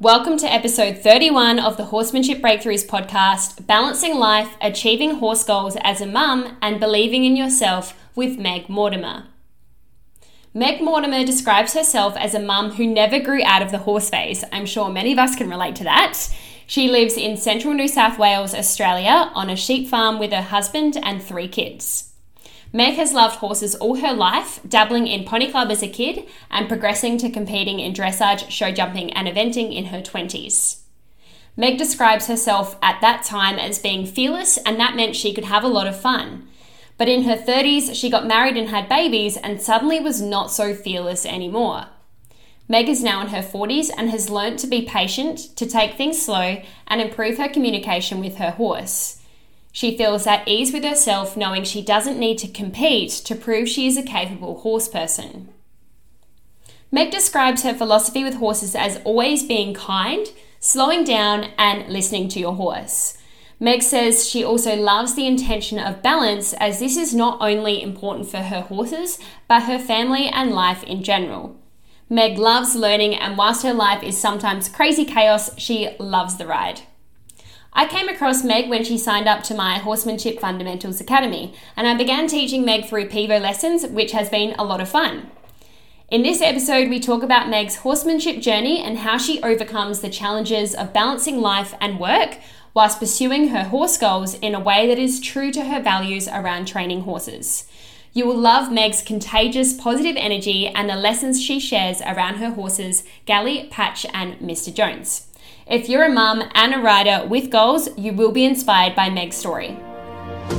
Welcome to episode 31 of the Horsemanship Breakthroughs podcast Balancing Life, Achieving Horse Goals as a Mum, and Believing in Yourself with Meg Mortimer. Meg Mortimer describes herself as a mum who never grew out of the horse phase. I'm sure many of us can relate to that. She lives in central New South Wales, Australia, on a sheep farm with her husband and three kids. Meg has loved horses all her life, dabbling in pony club as a kid and progressing to competing in dressage, show jumping, and eventing in her 20s. Meg describes herself at that time as being fearless, and that meant she could have a lot of fun. But in her 30s, she got married and had babies and suddenly was not so fearless anymore. Meg is now in her 40s and has learnt to be patient, to take things slow, and improve her communication with her horse. She feels at ease with herself knowing she doesn't need to compete to prove she is a capable horse person. Meg describes her philosophy with horses as always being kind, slowing down, and listening to your horse. Meg says she also loves the intention of balance as this is not only important for her horses, but her family and life in general. Meg loves learning, and whilst her life is sometimes crazy chaos, she loves the ride. I came across Meg when she signed up to my Horsemanship Fundamentals Academy, and I began teaching Meg through Pivo lessons, which has been a lot of fun. In this episode, we talk about Meg's horsemanship journey and how she overcomes the challenges of balancing life and work whilst pursuing her horse goals in a way that is true to her values around training horses. You will love Meg's contagious positive energy and the lessons she shares around her horses, Galley, Patch, and Mr. Jones. If you're a mum and a rider with goals, you will be inspired by Meg's story.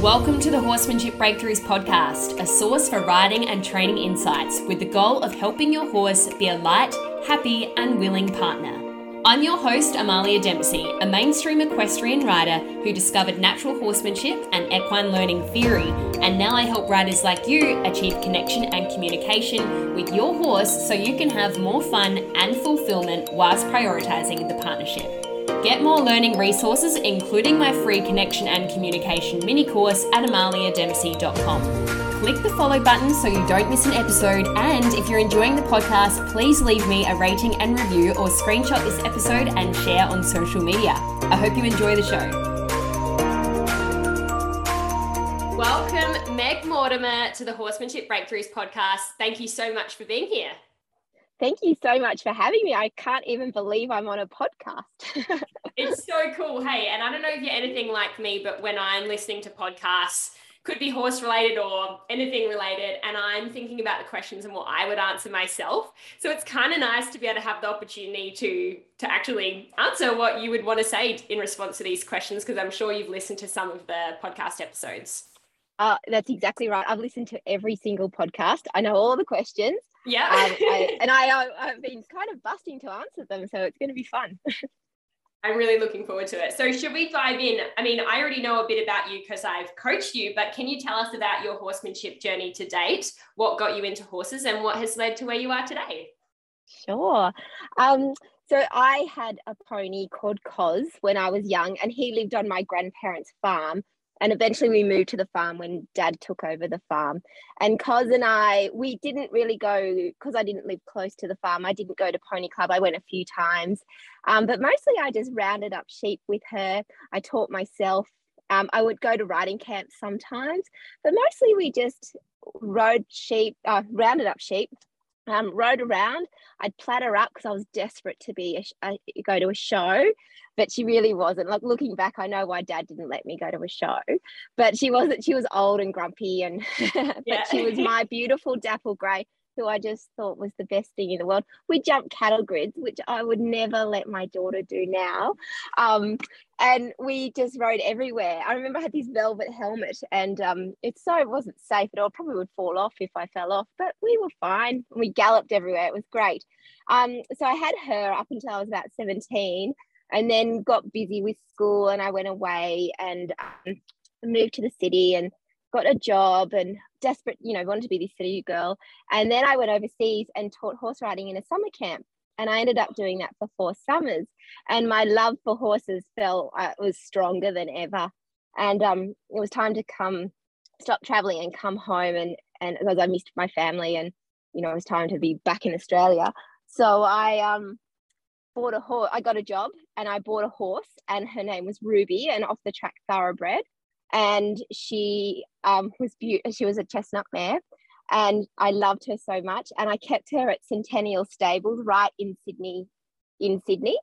Welcome to the Horsemanship Breakthroughs podcast, a source for riding and training insights with the goal of helping your horse be a light, happy, and willing partner. I'm your host, Amalia Dempsey, a mainstream equestrian rider who discovered natural horsemanship and equine learning theory, and now I help riders like you achieve connection and communication with your horse so you can have more fun and fulfillment whilst prioritizing the partnership. Get more learning resources, including my free connection and communication mini course at amaliadempsey.com click the follow button so you don't miss an episode. And if you're enjoying the podcast, please leave me a rating and review or screenshot this episode and share on social media. I hope you enjoy the show. Welcome, Meg Mortimer, to the Horsemanship Breakthroughs podcast. Thank you so much for being here. Thank you so much for having me. I can't even believe I'm on a podcast. it's so cool. Hey, and I don't know if you're anything like me, but when I'm listening to podcasts, could be horse related or anything related. And I'm thinking about the questions and what I would answer myself. So it's kind of nice to be able to have the opportunity to to actually answer what you would want to say in response to these questions, because I'm sure you've listened to some of the podcast episodes. Uh, that's exactly right. I've listened to every single podcast. I know all the questions. Yeah. Um, I, and I, I've been kind of busting to answer them. So it's going to be fun. I'm really looking forward to it. So, should we dive in? I mean, I already know a bit about you because I've coached you, but can you tell us about your horsemanship journey to date? What got you into horses and what has led to where you are today? Sure. Um, so, I had a pony called Cos when I was young, and he lived on my grandparents' farm and eventually we moved to the farm when dad took over the farm. And cos and i we didn't really go because i didn't live close to the farm i didn't go to pony club i went a few times. Um, but mostly i just rounded up sheep with her. I taught myself um, i would go to riding camps sometimes but mostly we just rode sheep uh, rounded up sheep um, rode around. I'd platter up because I was desperate to be a, a, go to a show, but she really wasn't. Like looking back, I know why Dad didn't let me go to a show, but she wasn't. She was old and grumpy, and but she was my beautiful dapple grey who I just thought was the best thing in the world. We jumped cattle grids, which I would never let my daughter do now. Um, and we just rode everywhere. I remember I had this velvet helmet, and um, it so it wasn't safe at all. Probably would fall off if I fell off, but we were fine. We galloped everywhere. It was great. Um, so I had her up until I was about 17 and then got busy with school and I went away and um, moved to the city and got a job and desperate, you know, wanted to be this city girl. And then I went overseas and taught horse riding in a summer camp. And I ended up doing that for four summers. And my love for horses felt uh, was stronger than ever. And um, it was time to come, stop traveling and come home. And and because I missed my family, and you know, it was time to be back in Australia. So I um bought a horse. I got a job and I bought a horse, and her name was Ruby, an off the track thoroughbred. And she um, was beautiful. She was a chestnut mare, and I loved her so much. And I kept her at Centennial Stables right in Sydney. In Sydney,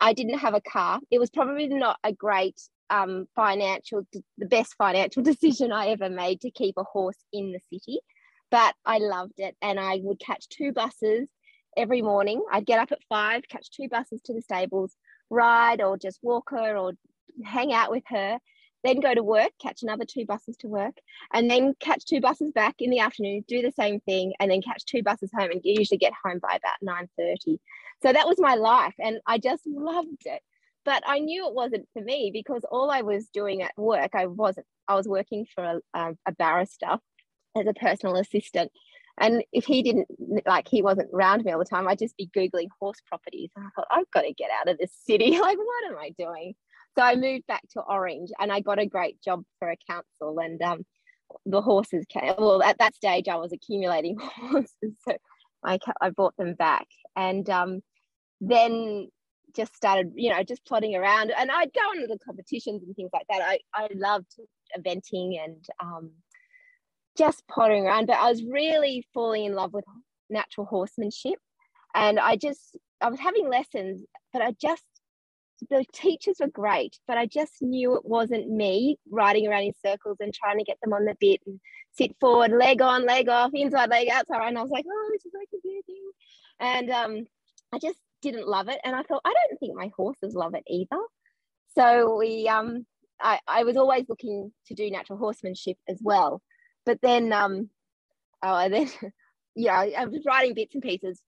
I didn't have a car. It was probably not a great um, financial, the best financial decision I ever made to keep a horse in the city, but I loved it. And I would catch two buses every morning. I'd get up at five, catch two buses to the stables, ride or just walk her or hang out with her, then go to work, catch another two buses to work, and then catch two buses back in the afternoon, do the same thing, and then catch two buses home and usually get home by about 9.30. So that was my life and I just loved it. But I knew it wasn't for me because all I was doing at work, I wasn't, I was working for a, um, a barrister as a personal assistant and if he didn't like he wasn't around me all the time, I'd just be Googling horse properties. And I thought, I've got to get out of this city. Like, what am I doing? So I moved back to Orange and I got a great job for a council and um, the horses came. Well, at that stage I was accumulating horses. So I, I bought them back. And um, then just started, you know, just plodding around and I'd go on little competitions and things like that. I, I loved eventing and um, just pottering around, but I was really falling in love with natural horsemanship. And I just, I was having lessons, but I just, the teachers were great, but I just knew it wasn't me riding around in circles and trying to get them on the bit and sit forward, leg on, leg off, inside leg, outside. And I was like, oh, this is like a weird thing. And um, I just didn't love it. And I thought, I don't think my horses love it either. So we, um, I, I was always looking to do natural horsemanship as well but then um oh then yeah I was writing bits and pieces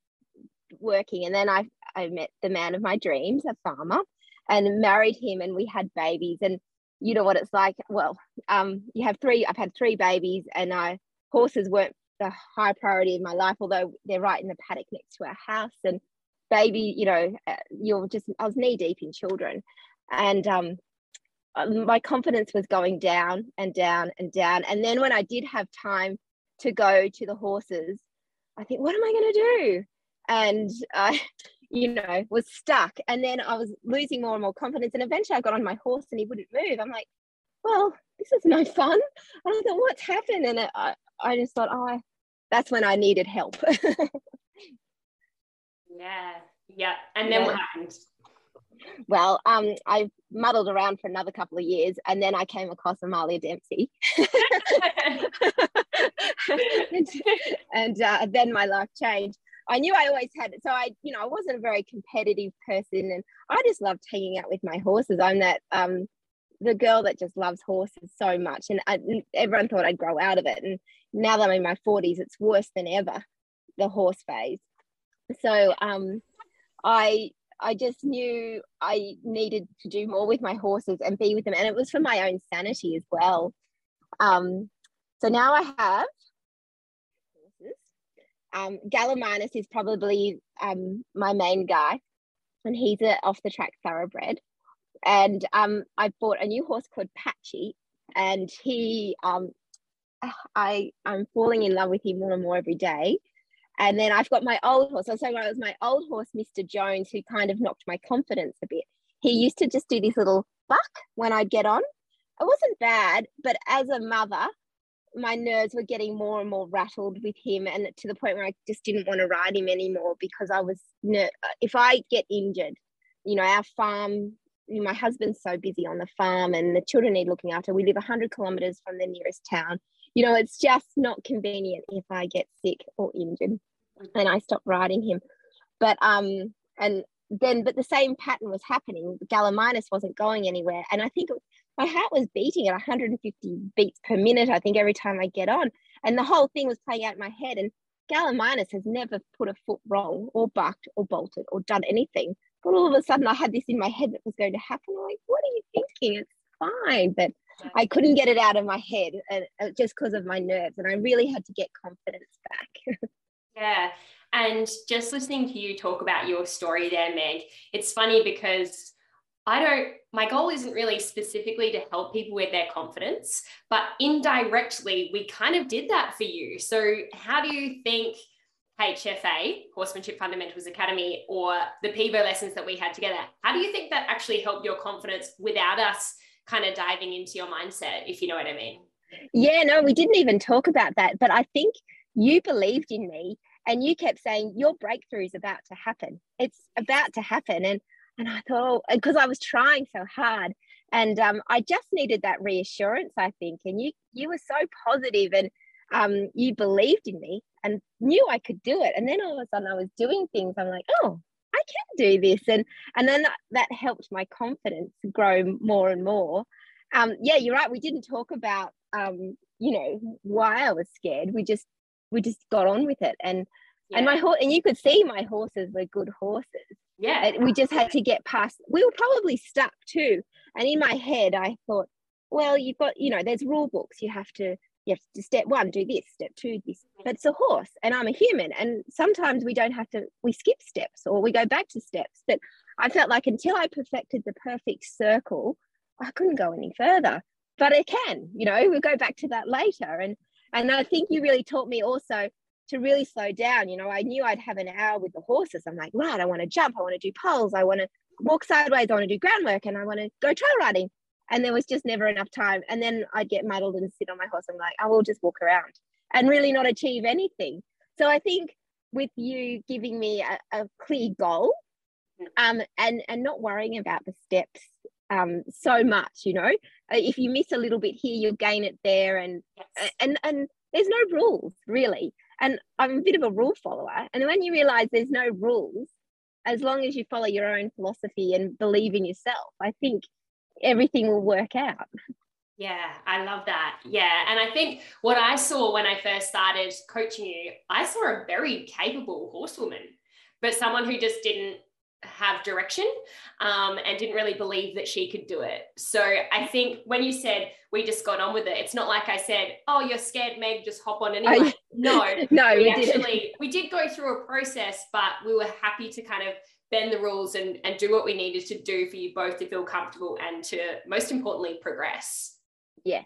working and then I I met the man of my dreams a farmer and married him and we had babies. And you know what it's like? Well um you have three I've had three babies and I horses weren't the high priority in my life although they're right in the paddock next to our house. And baby you know uh, you're just I was knee deep in children. And um, Uh, my confidence was going down and down and down. And then when I did have time to go to the horses, I think, what am I going to do? And I, you know, was stuck. And then I was losing more and more confidence. And eventually I got on my horse and he wouldn't move. I'm like, well, this is no fun. And I thought, what's happened? And I, I just thought, oh, that's when I needed help. yeah. Yeah. And then yeah. what happened? Well, um, I muddled around for another couple of years, and then I came across Amalia Dempsey, and, and uh, then my life changed. I knew I always had it, so I, you know, I wasn't a very competitive person, and I just loved hanging out with my horses. I'm that um, the girl that just loves horses so much, and I, everyone thought I'd grow out of it. And now that I'm in my 40s, it's worse than ever, the horse phase. So um, I I just knew I needed to do more with my horses and be with them. And it was for my own sanity as well. Um, so now I have horses. Um, Gallimimus is probably um, my main guy, and he's an off the track thoroughbred. And um, I bought a new horse called Patchy, and he, um, I, I'm falling in love with him more and more every day. And then I've got my old horse. So, so it was my old horse, Mr. Jones, who kind of knocked my confidence a bit. He used to just do this little buck when I'd get on. It wasn't bad, but as a mother, my nerves were getting more and more rattled with him, and to the point where I just didn't want to ride him anymore because I was ner- if I get injured, you know, our farm. You know, my husband's so busy on the farm, and the children need looking after. We live hundred kilometers from the nearest town you know, it's just not convenient if I get sick or injured and I stop riding him. But um and then but the same pattern was happening. Gallimimus wasn't going anywhere. And I think my heart was beating at 150 beats per minute, I think, every time I get on. And the whole thing was playing out in my head. And Gallimimus has never put a foot wrong or bucked or bolted or done anything. But all of a sudden I had this in my head that was going to happen. I'm like, what are you thinking? It's fine. But I couldn't get it out of my head uh, just because of my nerves. And I really had to get confidence back. yeah. And just listening to you talk about your story there, Meg, it's funny because I don't, my goal isn't really specifically to help people with their confidence, but indirectly, we kind of did that for you. So, how do you think HFA, Horsemanship Fundamentals Academy, or the PIVO lessons that we had together, how do you think that actually helped your confidence without us kind of diving into your mindset, if you know what I mean? Yeah, no, we didn't even talk about that. But I think you believed in me and you kept saying, Your breakthrough is about to happen. It's about to happen. And and I thought, because I was trying so hard. And um, I just needed that reassurance, I think. And you you were so positive and um, you believed in me and knew I could do it. And then all of a sudden I was doing things. I'm like, oh, can do this. And and then that, that helped my confidence grow more and more. Um, yeah, you're right. We didn't talk about um, you know, why I was scared. We just we just got on with it. And yeah. and my horse and you could see my horses were good horses. Yeah. we just had to get past we were probably stuck too. And in my head I thought, well, you've got, you know, there's rule books. You have to you have to step one do this step two this. But it's a horse and i'm a human and sometimes we don't have to we skip steps or we go back to steps. But i felt like until i perfected the perfect circle i couldn't go any further. But i can you know we'll go back to that later. And and i think you really taught me also to really slow down. You know i knew i'd have an hour with the horses. I'm like right i want to jump i want to do poles i want to walk sideways i want to do groundwork and i want to go trail riding and there was just never enough time. And then I'd get muddled and sit on my horse. I'm like, I will just walk around and really not achieve anything. So I think with you giving me a, a clear goal um, and, and not worrying about the steps um, so much, you know, uh, if you miss a little bit here, you'll gain it there. And, yes. and, and there's no rules really. And I'm a bit of a rule follower. And when you realize there's no rules, as long as you follow your own philosophy and believe in yourself, I think everything will work out. Yeah, I love that. Yeah. And I think what I saw when I first started coaching you, I saw a very capable horsewoman, but someone who just didn't have direction um, and didn't really believe that she could do it. So I think when you said we just got on with it, it's not like I said, "Oh, you're scared, Meg, just hop on anyway." no, no, we, we actually didn't. we did go through a process, but we were happy to kind of bend the rules and, and do what we needed to do for you both to feel comfortable and to most importantly progress yeah.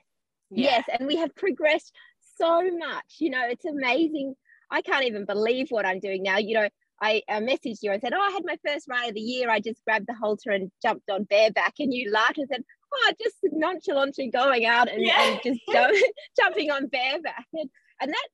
yeah. yes and we have progressed so much you know it's amazing i can't even believe what i'm doing now you know I, I messaged you and said, Oh, I had my first ride of the year. I just grabbed the halter and jumped on bareback. And you laughed and said, Oh, just nonchalantly going out and, yeah. and just jump, jumping on bareback. And, and that,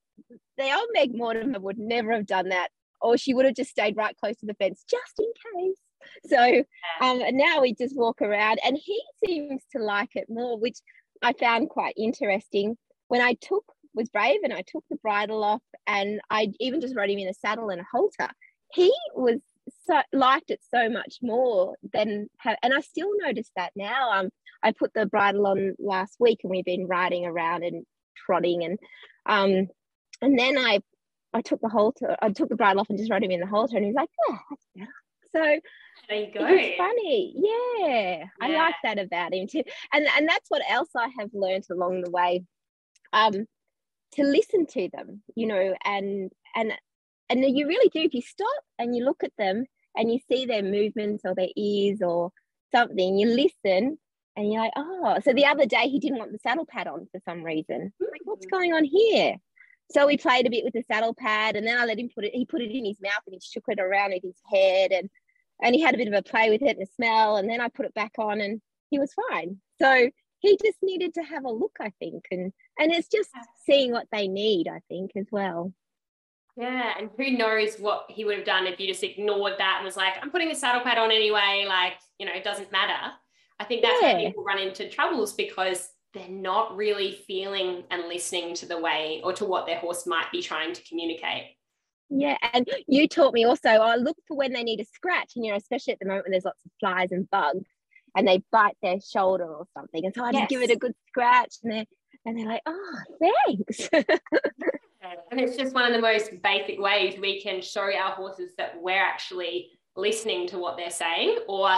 the old Meg Mortimer would never have done that or she would have just stayed right close to the fence just in case. So um, now we just walk around, and he seems to like it more, which I found quite interesting. When I took was brave and I took the bridle off, and I even just rode him in a saddle and a halter. He was so liked it so much more than have, and I still notice that now. Um, I put the bridle on last week, and we've been riding around and trotting, and um, and then I I took the halter, I took the bridle off and just rode him in the halter, and he's like, "Oh, that's better." So there you go. It's funny, yeah, yeah. I like that about him too, and and that's what else I have learned along the way, um, to listen to them, you know, and and and you really do. If you stop and you look at them and you see their movements or their ears or something, you listen and you're like, oh. So the other day he didn't want the saddle pad on for some reason. like, what's mm-hmm. going on here? So we played a bit with the saddle pad, and then I let him put it. He put it in his mouth and he shook it around with his head, and and he had a bit of a play with it and a smell. And then I put it back on, and he was fine. So he just needed to have a look, I think, and and it's just seeing what they need, I think, as well. Yeah, and who knows what he would have done if you just ignored that and was like, "I'm putting the saddle pad on anyway." Like, you know, it doesn't matter. I think that's yeah. where people run into troubles because they're not really feeling and listening to the way or to what their horse might be trying to communicate. Yeah, and you taught me also. I look for when they need a scratch, and you know, especially at the moment when there's lots of flies and bugs, and they bite their shoulder or something, and so I yes. just give it a good scratch, and they're and they're like, "Oh, thanks." and it's just one of the most basic ways we can show our horses that we're actually listening to what they're saying, or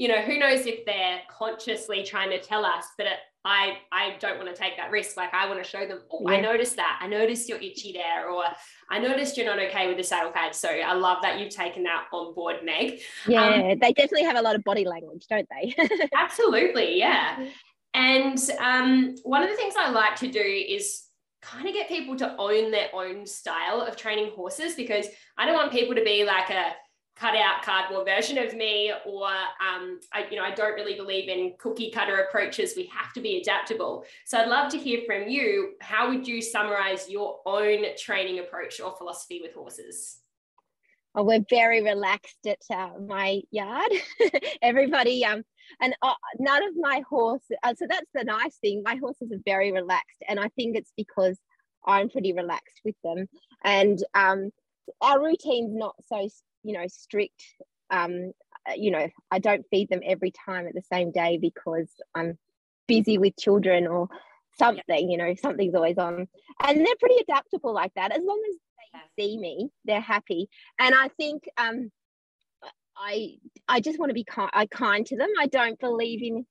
you know, who knows if they're consciously trying to tell us, but I I don't want to take that risk. Like I want to show them, oh, yeah. I noticed that. I noticed you're itchy there, or I noticed you're not okay with the saddle pad. So I love that you've taken that on board, Meg. Yeah, um, they definitely have a lot of body language, don't they? absolutely, yeah. And um, one of the things I like to do is kind of get people to own their own style of training horses because I don't want people to be like a cut out cardboard version of me or um, I, you know i don't really believe in cookie cutter approaches. We have to be adaptable. So i'd love to hear from you. How would you summarize your own training approach or philosophy with horses? Oh, we're very relaxed at uh, my yard. Everybody um and uh, none of my horses uh, so that's the nice thing. My horses are very relaxed and i think it's because i'm pretty relaxed with them. And um our routine's not so you know strict um uh, you know i don't feed them every time at the same day because i'm busy with children or something you know something's always on. And they're pretty adaptable like that. As long as they see me they're happy. And i think um i i just want to be kind, I kind to them. I don't believe in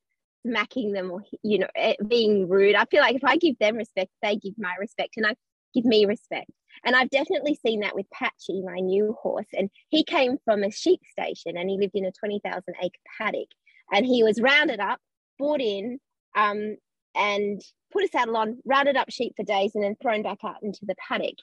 smacking them or you know eh, being rude. I feel like if i give them respect they give my respect and i give me respect and I've definitely seen that with Patchy, my new horse. And he came from a sheep station and he lived in a 20,000 acre paddock. And he was rounded up, brought in, um, and put a saddle on, rounded up sheep for days, and then thrown back out into the paddock.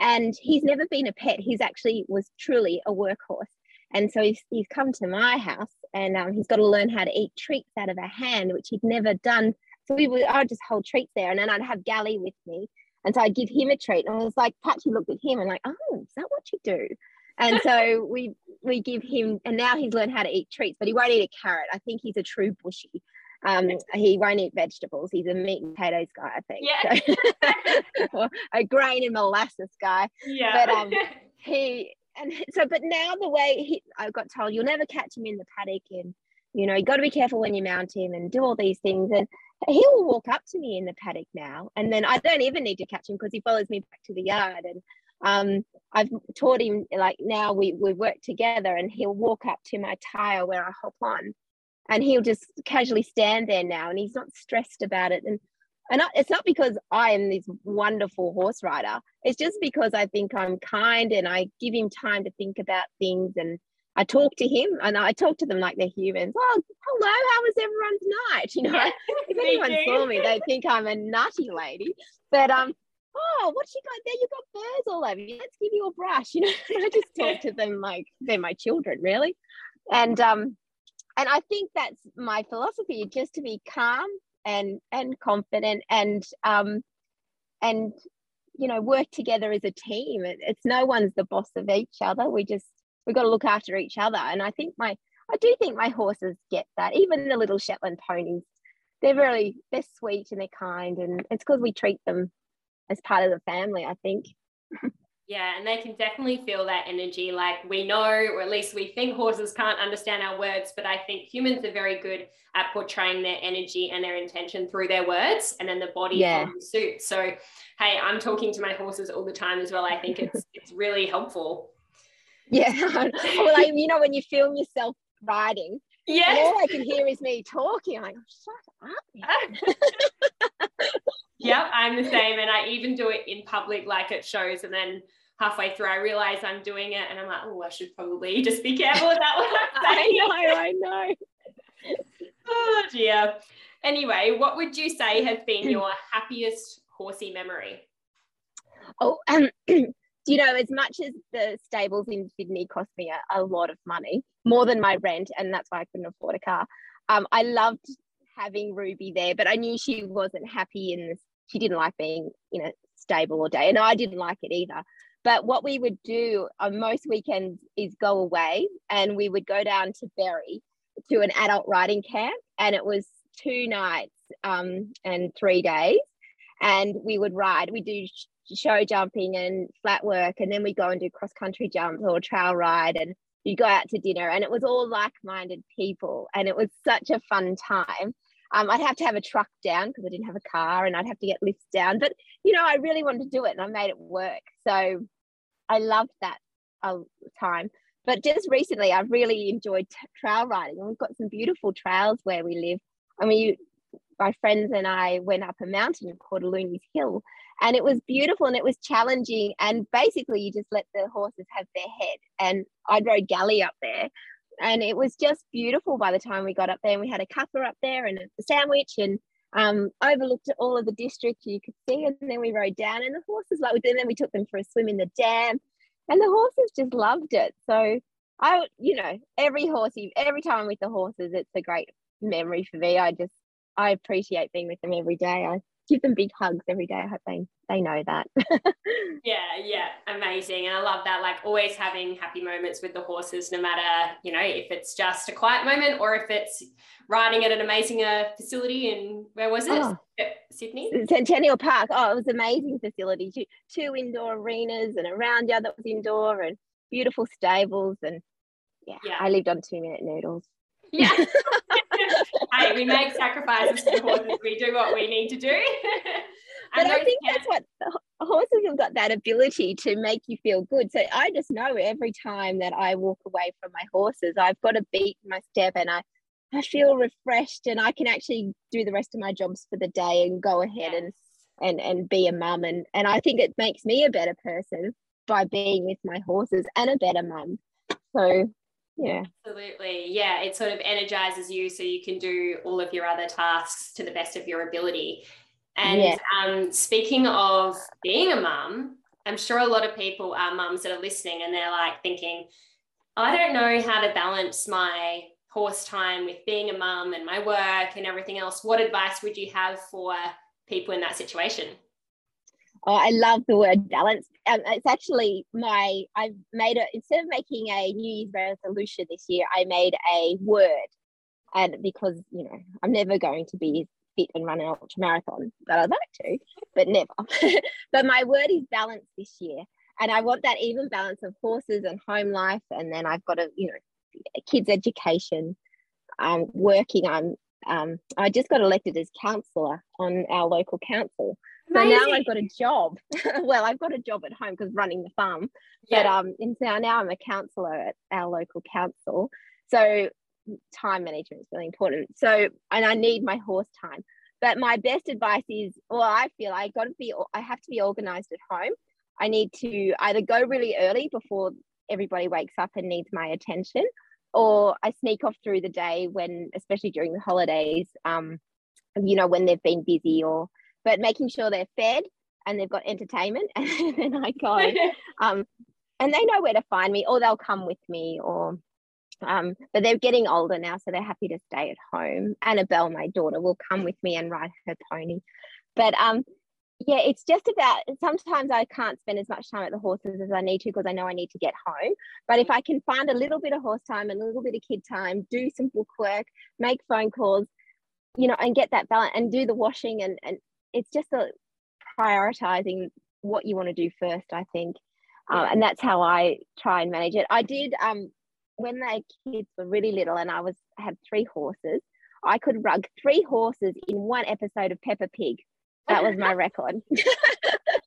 And he's never been a pet. He's actually was truly a workhorse. And so he's, he's come to my house and um, he's got to learn how to eat treats out of a hand, which he'd never done. So we would, I'd just hold treats there, and then I'd have Galley with me, and so I give him a treat. And I was like, Patchy looked at him and like, oh, is that what you do? And so we we give him, and now he's learned how to eat treats, but he won't eat a carrot. I think he's a true bushy. Um, he won't eat vegetables. He's a meat and potatoes guy, I think. Yeah. So, a grain and molasses guy. Yeah. But um, he and so, but now the way he, I got told, you'll never catch him in the paddock, and you know, you got to be careful when you mount him and do all these things. And he will walk up to me in the paddock now and then i don't even need to catch him because he follows me back to the yard and um, i've taught him like now we, we work together and he'll walk up to my tire where i hop on and he'll just casually stand there now and he's not stressed about it and and it's not because I am this wonderful horse rider. It's just because I think I'm kind and I give him time to think about things and I talk to him and I talk to them like they're humans. Oh, hello, how was everyone's night? You know, anyone saw me, they'd think I'm a nutty lady. But um, oh, what you got there? You got birds all over you. Let's give you a brush. You know, I just talk to them like they're my children, really. And um, and I think that's my philosophy, just to be calm and and confident and um and you know work together as a team. It, it's no one's the boss of each other. We just we've got to look after each other. And I think my, I do think my horses get that. Even the little Shetland ponies, they're really, they're sweet and they're kind. And it's because we treat them as part of the family, I think. Yeah, and they can definitely feel that energy. Like we know, or at least we think horses can't understand our words, but I think humans are very good at portraying their energy and their intention through their words, and then the body yeah. suit. So, hey, I'm talking to my horses all the time as well. I think it's it's really helpful. Yeah. well, like, you know, when you film yourself riding, yeah, all I can hear is me talking. I'm like, shut up. yep, I'm the same. And I even do it in public, like at shows. And then halfway through, I realize I'm doing it. And I'm like, oh, I should probably just be careful with that one. I know, I know. oh, dear. Anyway, what would you say has been your happiest horsey memory? Oh, um, you know, as much as the stables in Sydney cost me a, a, lot of money, more than my rent, and that's why I couldn't afford a car. Um, I loved having Ruby there, but I knew she wasn't happy this. She didn't like being in a stable all day, and I didn't like it either. But what we would do on most weekends is go away, and we would go down to Berry to an adult riding camp, and it was two nights um, and three days, and we would ride. We do show jumping and flat work and then we go and do cross country jumps or trail ride and you go out to dinner and it was all like-minded people and it was such a fun time. Um, I'd have to have a truck down because I didn't have a car and I'd have to get lifts down but you know I really wanted to do it and I made it work. So I loved that uh, time. But just recently I've really enjoyed t- trail riding and we've got some beautiful trails where we live. I mean my friends and I went up a mountain called Looney's Hill and it was beautiful and it was challenging and basically you just let the horses have their head and i'd rode galley up there and it was just beautiful by the time we got up there and we had a cuppa up there and a sandwich and um, overlooked all of the district you could see, and then we rode down, and the horses like. And then we took them for a swim in the dam, and the horses just loved it. So I, you know, every horse, every time with the horses, it's a great memory for me. I just I appreciate being with them every day. I give them big hugs every day. I hope they they know that. yeah, yeah, amazing. And I love that. Like always having happy moments with the horses, no matter you know if it's just a quiet moment or if it's riding at an amazing uh, facility in where was it? Oh, Sydney Centennial Park. Oh, it was amazing facility. Two, two indoor arenas and a round yard that was indoor and beautiful stables and yeah, yeah. I lived on two minute noodles. Yeah. hey, we make sacrifices for horses. We do what we need to do. but I think that's what horses have got that ability to make you feel good. So I just know every time that I walk away from my horses, I've got a beat in my step and I, I feel refreshed and I can actually do the rest of my jobs for the day and go ahead and and and be a mum and and I think it makes me a better person by being with my horses and a better mum. So yeah. Absolutely. Yeah it sort of energizes you so you can do all of your other tasks to the best of your ability. And yeah. um, speaking of being a mum i'm sure a lot of people are mums that are listening and they're like thinking i don't know how to balance my horse time with being a mum and my work and everything else. What advice would you have for people in that situation? Oh, I love the word balance. Um, it's actually my, I've made it, instead of making a New Year's resolution this year, I made a word. And because, you know, I'm never going to be fit and run an ultra marathon, but I'd like to, but never. but my word is balance this year. And I want that even balance of horses and home life. And then I've got a, you know, kids' education. I'm working. I'm, um, I just got elected as councillor on our local council. So now I've got a job. well, I've got a job at home because running the farm. Yeah. But um, and so now I'm a councillor at our local council. So time management is really important. So and I need my horse time. But my best advice is, well, I feel I got to be, I have to be organized at home. I need to either go really early before everybody wakes up and needs my attention, or I sneak off through the day when, especially during the holidays, um, you know, when they've been busy or but making sure they're fed and they've got entertainment and then I go um, and they know where to find me or they'll come with me or um, but they're getting older now so they're happy to stay at home. Annabelle my daughter will come with me and ride her pony. But um yeah it's just about sometimes I can't spend as much time at the horses as I need to because I know I need to get home. But if I can find a little bit of horse time and a little bit of kid time do some book work make phone calls you know and get that balance and do the washing and and it's just a prioritizing what you want to do first i think. Uh, and that's how i try and manage it. I did um when the kids were really little and i was had three horses i could rug three horses in one episode of peppa pig. That was my record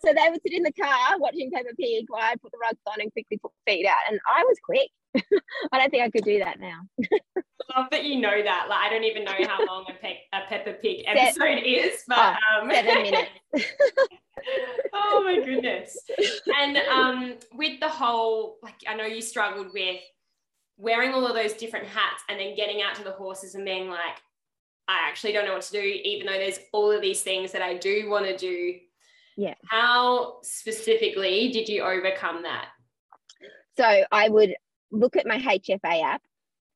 so they would sit in the car watching peppa pig while i put the rugs on and quickly put feet out and i was quick i don't think i could do that now I love that you know that. Like, I don't even know how long a, pe- a Peppa Pig episode seven, is, but oh, um, seven minutes. oh my goodness! And um, with the whole, like, I know you struggled with wearing all of those different hats and then getting out to the horses and being like, I actually don't know what to do, even though there's all of these things that I do want to do. Yeah. How specifically did you overcome that? So I would look at my HFA app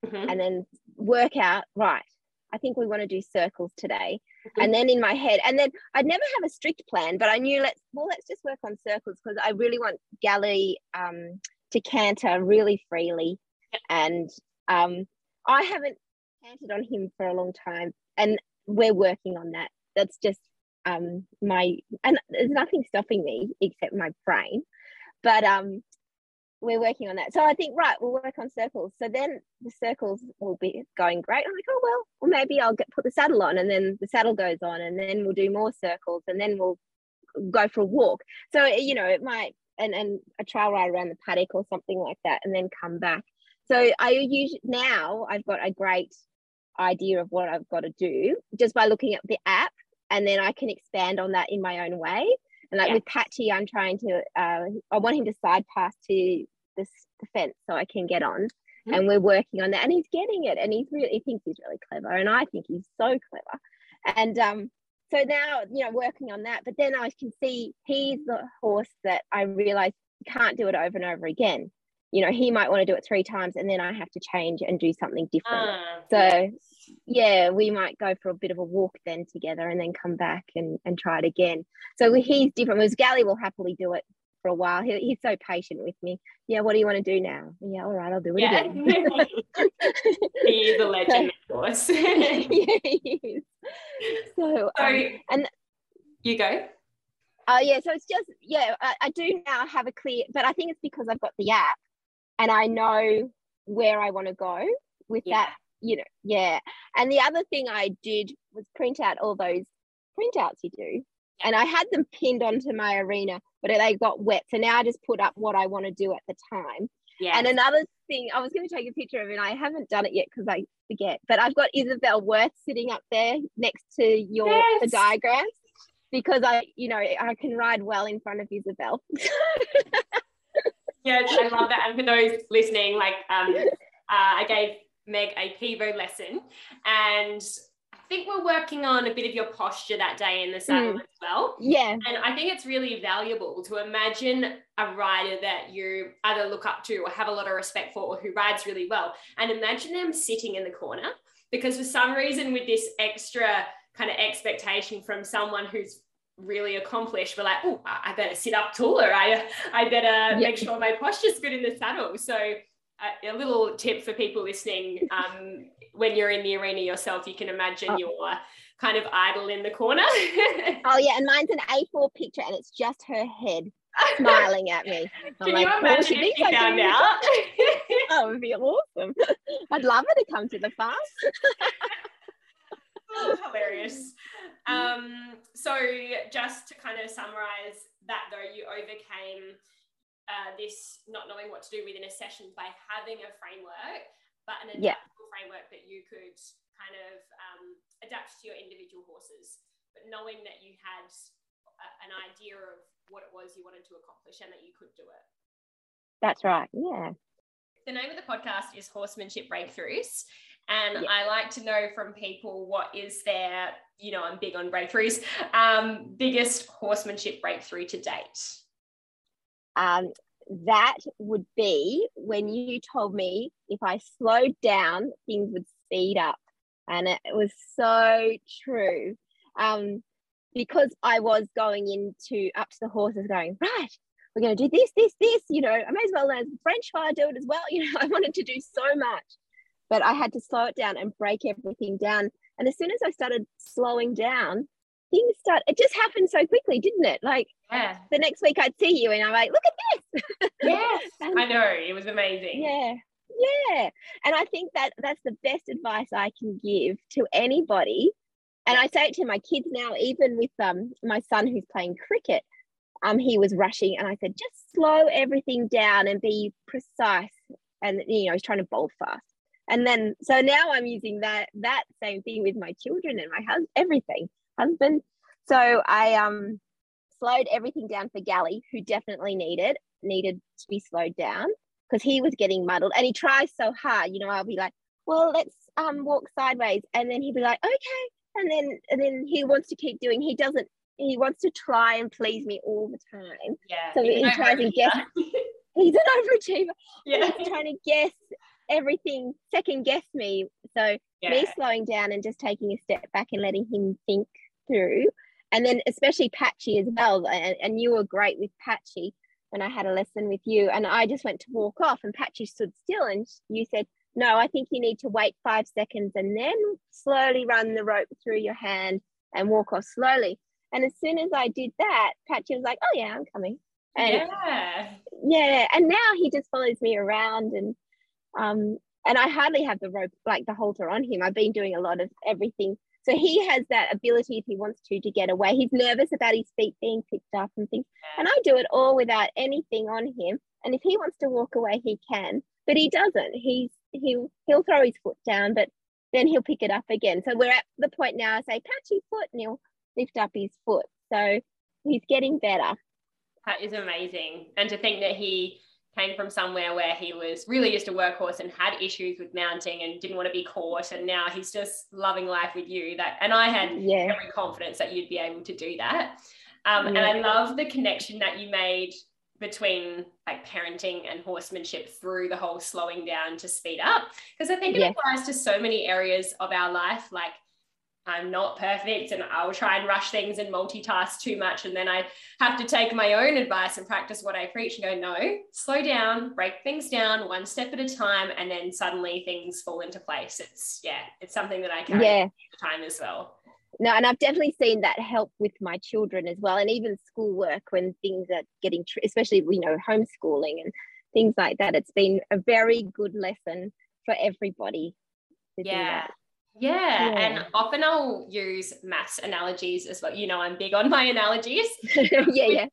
mm-hmm. and then work out, right, I think we want to do circles today. Mm-hmm. And then in my head, and then I'd never have a strict plan, but I knew let's well, let's just work on circles because I really want Galley um, to canter really freely. And um, I haven't cantered on him for a long time. And we're working on that. That's just um my and there's nothing stopping me except my brain. But um we're working on that. So I think, right, we'll work on circles. So then the circles will be going great. I'm like, oh, well, well maybe I'll get, put the saddle on and then the saddle goes on and then we'll do more circles and then we'll go for a walk. So, you know, it might, and, and a trail ride around the paddock or something like that and then come back. So I use, now I've got a great idea of what I've got to do just by looking at the app and then I can expand on that in my own way. And like yeah. with Patchy, I'm trying to, uh, I want him to side pass to this the fence so I can get on. Mm-hmm. And we're working on that. And he's getting it. And he's really, he thinks he's really clever. And I think he's so clever. And um, so now, you know, working on that. But then I can see he's the horse that I realize can't do it over and over again. You know, he might want to do it three times and then I have to change and do something different. Uh, so yeah. Yeah, we might go for a bit of a walk then together and then come back and, and try it again. So he's different. Whereas Gally will happily do it for a while. He, he's so patient with me. Yeah, what do you want to do now? Yeah, all right, I'll do it yeah. again. he is a legend, of course. yeah, he is. So, so um, and you go. Oh uh, yeah, so it's just yeah, I, I do now have a clear, but I think it's because I've got the app and I know where I want to go with yeah. that. You know, yeah. And the other thing I did was print out all those printouts you do, and I had them pinned onto my arena, but they got wet. So now I just put up what I want to do at the time. Yeah. And another thing, I was going to take a picture of it. And I haven't done it yet because I forget. But I've got Isabell Werth sitting up there next to your yes. the diagrams because I, you know, I can ride well in front of Isabell. yes, I love that. And for those listening, like um, uh, I gave Meg a pivo lesson, and I think we're working on a bit of your posture that day in the saddle mm. as well. Yeah. And I think it's really valuable to imagine a rider that you either look up to or have a lot of respect for or who rides really well, and imagine them sitting in the corner. Because for some reason, with this extra kind of expectation from someone who's really accomplished we're like oh i better sit up taller i i better make sure my posture's good in the saddle so a little tip for people listening um, when you're in the arena yourself you can imagine oh. you're kind of idol in the corner. Oh yeah and mine's an a4 picture and it's just her head smiling at me. I'm can like, you imagine if she found out? That would be awesome. I'd love her to come to the farm. Oh, hilarious. Um, so just to kind of summarize that though, you overcame uh, this not knowing what to do within a session by having a framework, but an adaptable yeah. framework that you could kind of um, adapt to your individual horses, but knowing that you had a, an idea of what it was you wanted to accomplish and that you could do it. That's right. Yeah. The name of the podcast is Horsemanship Breakthroughs. And yeah. I like to know from people what is their, you know, I'm big on breakthroughs, um, biggest horsemanship breakthrough to date. Um, that would be when you told me if I slowed down, things would speed up. And it was so true. Um, because I was going into up to the horses going, right, we're going to do this, this, this, you know, I may as well learn French while I do it as well. You know, I wanted to do so much but I had to slow it down and break everything down. And as soon as I started slowing down, things start it just happened so quickly, didn't it? Like yeah. the next week I'd see you and I'm like, look at this. Yes. I know. It was amazing. Yeah. Yeah. And I think that that's the best advice I can give to anybody. And I say it to my kids now, even with um my son who's playing cricket. Um, he was rushing and I said, just slow everything down and be precise. And you know, he's trying to bowl fast and then so now i'm using that that same thing with my children and my husband everything husband. So i um slowed everything down for gally who definitely needed needed to be slowed down because he was getting muddled and he tries so hard you know i'll be like well let's um walk sideways and then he'd be like okay and then and then he wants to keep doing he doesn't he wants to try and please me all the time. Yeah so he tries and guess he's an overachiever. Yeah. He's trying to guess everything second guess me. So yeah. me slowing down and just taking a step back and letting him think through. And then especially Patchy as well. And, and you were great with Patchy when I had a lesson with you. And I just went to walk off and Patchy stood still and you said, no, I think you need to wait five seconds and then slowly run the rope through your hand and walk off slowly. And as soon as I did that, Patchy was like, oh yeah, I'm coming. And yeah. Yeah. And now he just follows me around and um, and I hardly have the rope, like the halter on him. I've been doing a lot of everything. So he has that ability if he wants to to get away. He's nervous about his feet being picked up and things. And I do it all without anything on him. And if he wants to walk away, he can. But he doesn't. He's he'll he'll throw his foot down, but then he'll pick it up again. So we're at the point now. I say, patch his foot, and he'll lift up his foot. So he's getting better. That is amazing. And to think that he came from somewhere where he was really just a workhorse and had issues with mounting and didn't want to be caught and now he's just loving life with you that and i had yeah. every confidence that you'd be able to do that um, yeah. and i love the connection that you made between like parenting and horsemanship through the whole slowing down to speed up because i think it yeah. applies to so many areas of our life like I'm not perfect and I'll try and rush things and multitask too much. And then I have to take my own advice and practice what I preach and go, no, slow down, break things down one step at a time. And then suddenly things fall into place. It's, yeah, it's something that I carry yeah. time as well. No, and I've definitely seen that help with my children as well. And even schoolwork when things are getting, tr- especially, you know, homeschooling and things like that. It's been a very good lesson for everybody. yeah yeah, yeah, and often I'll use maths analogies as well. You know, I'm big on my analogies. yeah, yeah.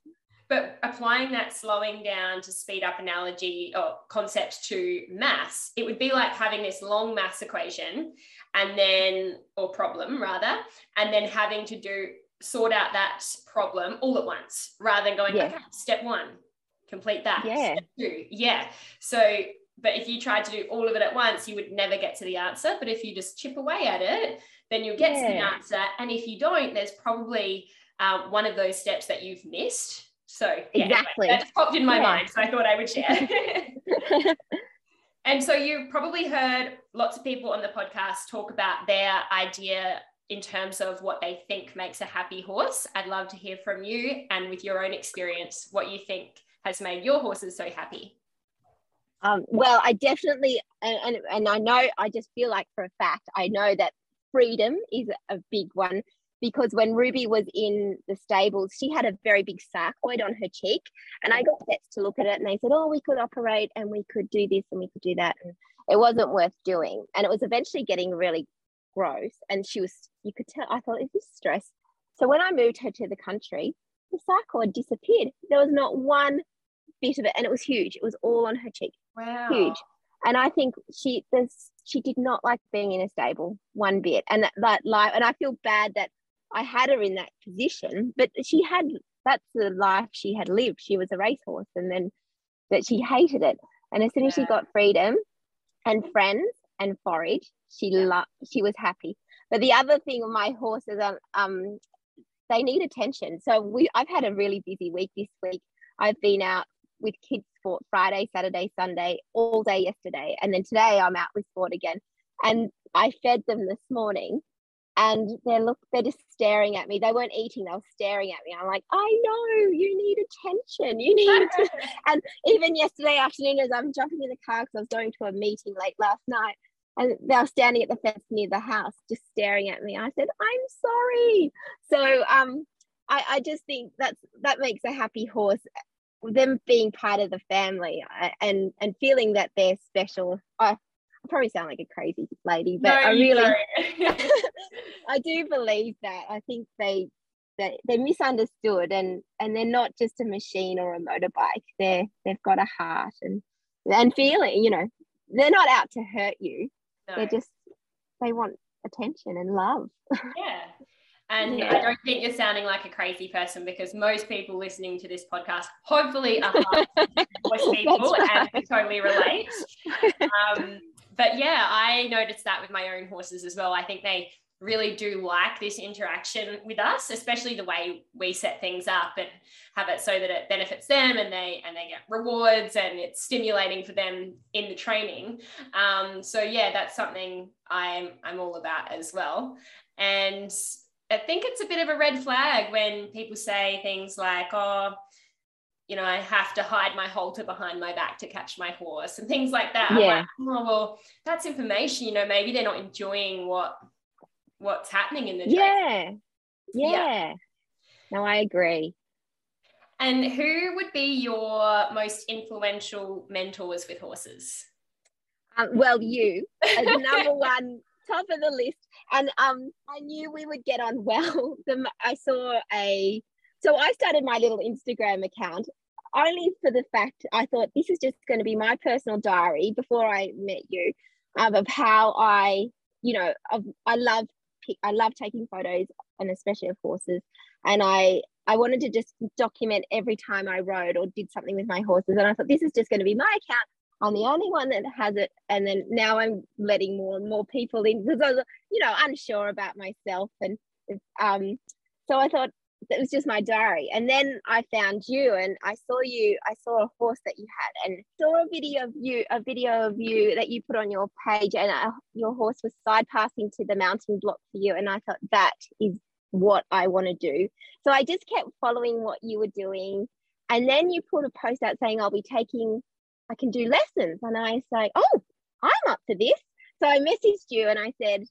But applying that slowing down to speed up analogy or concept to maths, it would be like having this long maths equation and then, or problem rather, and then having to do sort out that problem all at once rather than going, yeah. okay, step one, complete that. Yeah. Step two. Yeah. So but if you tried to do all of it at once, you would never get to the answer. But if you just chip away at it, then you'll get yeah. to the answer. And if you don't, there's probably um, one of those steps that you've missed. So yeah, exactly that just popped in my yeah. mind. So I thought I would share. and so you've probably heard lots of people on the podcast talk about their idea in terms of what they think makes a happy horse. I'd love to hear from you and with your own experience, what you think has made your horses so happy. Um, well, I definitely, and, and, and I know, I just feel like for a fact, I know that freedom is a big one because when Ruby was in the stables, she had a very big sarcoid on her cheek. And I got vets to look at it and they said, oh, we could operate and we could do this and we could do that. And it wasn't worth doing. And it was eventually getting really gross. And she was, you could tell, I thought, is this stress? So when I moved her to the country, the sarcoid disappeared. There was not one bit of it and it was huge. It was all on her cheek. Wow. Huge. And I think she this she did not like being in a stable one bit. And that, that life and I feel bad that I had her in that position, but she had that's the life she had lived. She was a racehorse and then that she hated it. And as soon as she got freedom and friends and forage, she loved she was happy. But the other thing with my horses are um they need attention. So we I've had a really busy week this week. I've been out with kids sport Friday, Saturday, Sunday, all day yesterday. And then today I'm out with sport again. And I fed them this morning and they're look they're just staring at me. They weren't eating, they were staring at me. I'm like, I know you need attention. You need to and even yesterday afternoon as I'm jumping in the car because I was going to a meeting late last night and they were standing at the fence near the house just staring at me. I said, I'm sorry. So um I, I just think that's that makes a happy horse them being part of the family and and feeling that they're special. I, I probably sound like a crazy lady, but no, I really I do believe that. I think they they they're misunderstood and and they're not just a machine or a motorbike. They're they've got a heart and and feeling, you know, they're not out to hurt you. No. They're just they want attention and love. Yeah. And yeah. I don't think you're sounding like a crazy person because most people listening to this podcast hopefully are voice people right. and totally relate. Um, but yeah, I noticed that with my own horses as well. I think they really do like this interaction with us, especially the way we set things up and have it so that it benefits them and they and they get rewards and it's stimulating for them in the training. Um, so yeah, that's something I'm I'm all about as well. And I think it's a bit of a red flag when people say things like, oh, you know, I have to hide my halter behind my back to catch my horse and things like that. Yeah. Like, oh, well, that's information, you know, maybe they're not enjoying what what's happening in the yeah. yeah. Yeah. No, I agree. And who would be your most influential mentors with horses? Um, well, you as number one top of the list. And um, I knew we would get on well. The, I saw a, so I started my little Instagram account only for the fact I thought this is just going to be my personal diary before I met you um, of how I, you know, of, I love I love taking photos and especially of horses. And I I wanted to just document every time I rode or did something with my horses. And I thought, this is just going to be my account. I'm the only one that has it. And then now I'm letting more and more people in because I was, you know, unsure about myself. And um, so I thought it was just my diary. And then I found you and I saw you, I saw a horse that you had and saw a video of you, a video of you that you put on your page and uh, your horse was side passing to the mountain block for you. And I thought that is what I want to do. So I just kept following what you were doing. And then you put a post out saying, I'll be taking, I can do lessons. And I say, Oh, I'm up for this. So I messaged you and I said,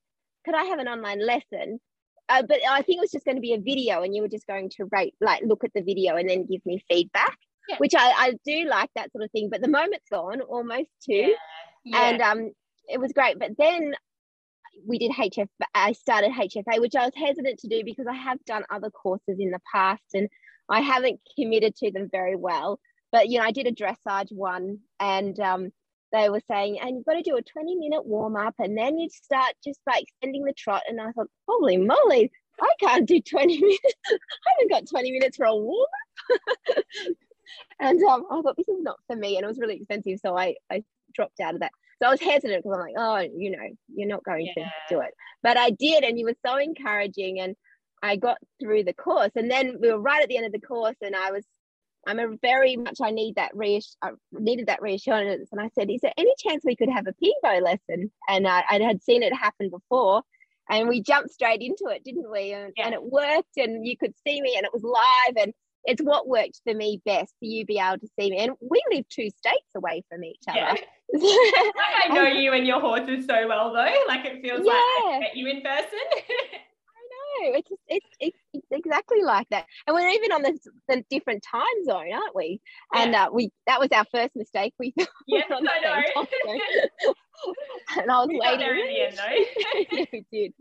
Could I have an online lesson? Uh, but I think it was just going to be a video and you were just going to rate, like look at the video and then give me feedback, yeah. which I, I do like that sort of thing. But the moment's gone almost too. Yeah. Yeah. And um, it was great. But then we did HF. I started HFA, which I was hesitant to do because I have done other courses in the past and I haven't committed to them very well. But you know, I did a dressage one, and um, they were saying, and you've got to do a 20 minute warm up, and then you start just by extending the trot. And I thought, holy moly, I can't do 20 minutes. I haven't got 20 minutes for a warm up. and um, I thought this is not for me, and it was really expensive, so I I dropped out of that. So I was hesitant because I'm like, oh, you know, you're not going yeah. to do it. But I did, and you were so encouraging. And I got through the course. And then we were right at the end of the course, and I was, I'm a very much, I need that reass- I needed that reassurance. And I said, is there any chance we could have a Pivo lesson? And I, I had seen it happen before. And we jumped straight into it, didn't we? And, yeah. and it worked, and you could see me, and it was live. And it's what worked for me best for you be able to see me. And we live two states away from each other. Yeah. I know you and your horses so well though. Like it feels yeah. like I met you in person. It's, it's, it's, it's, exactly like that. And we're even on the, the different time zone, aren't we? Yeah. And uh, we that was our first mistake. We yes, I know. and I was we waiting. In the end, though. yeah, we did.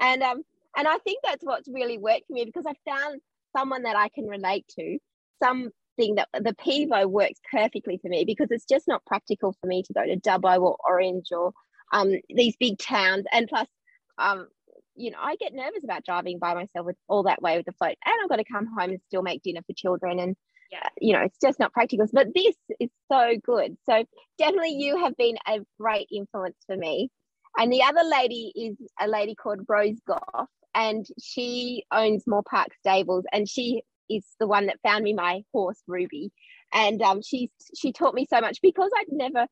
And um and I think that's what's really worked for me because I found someone that I can relate to, something that the Pivo works perfectly for me because it's just not practical for me to go to Dubbo or Orange or um, these big towns. And plus, um, you know, I get nervous about driving by myself with all that way with the float, and I've got to come home and still make dinner for children, and yeah. you know, it's just not practical. But this is so good. So definitely, you have been a great influence for me. And the other lady is a lady called Rose Goff, and she owns Moore Park Stables, and she is the one that found me my horse Ruby, and um, she she taught me so much because I'd never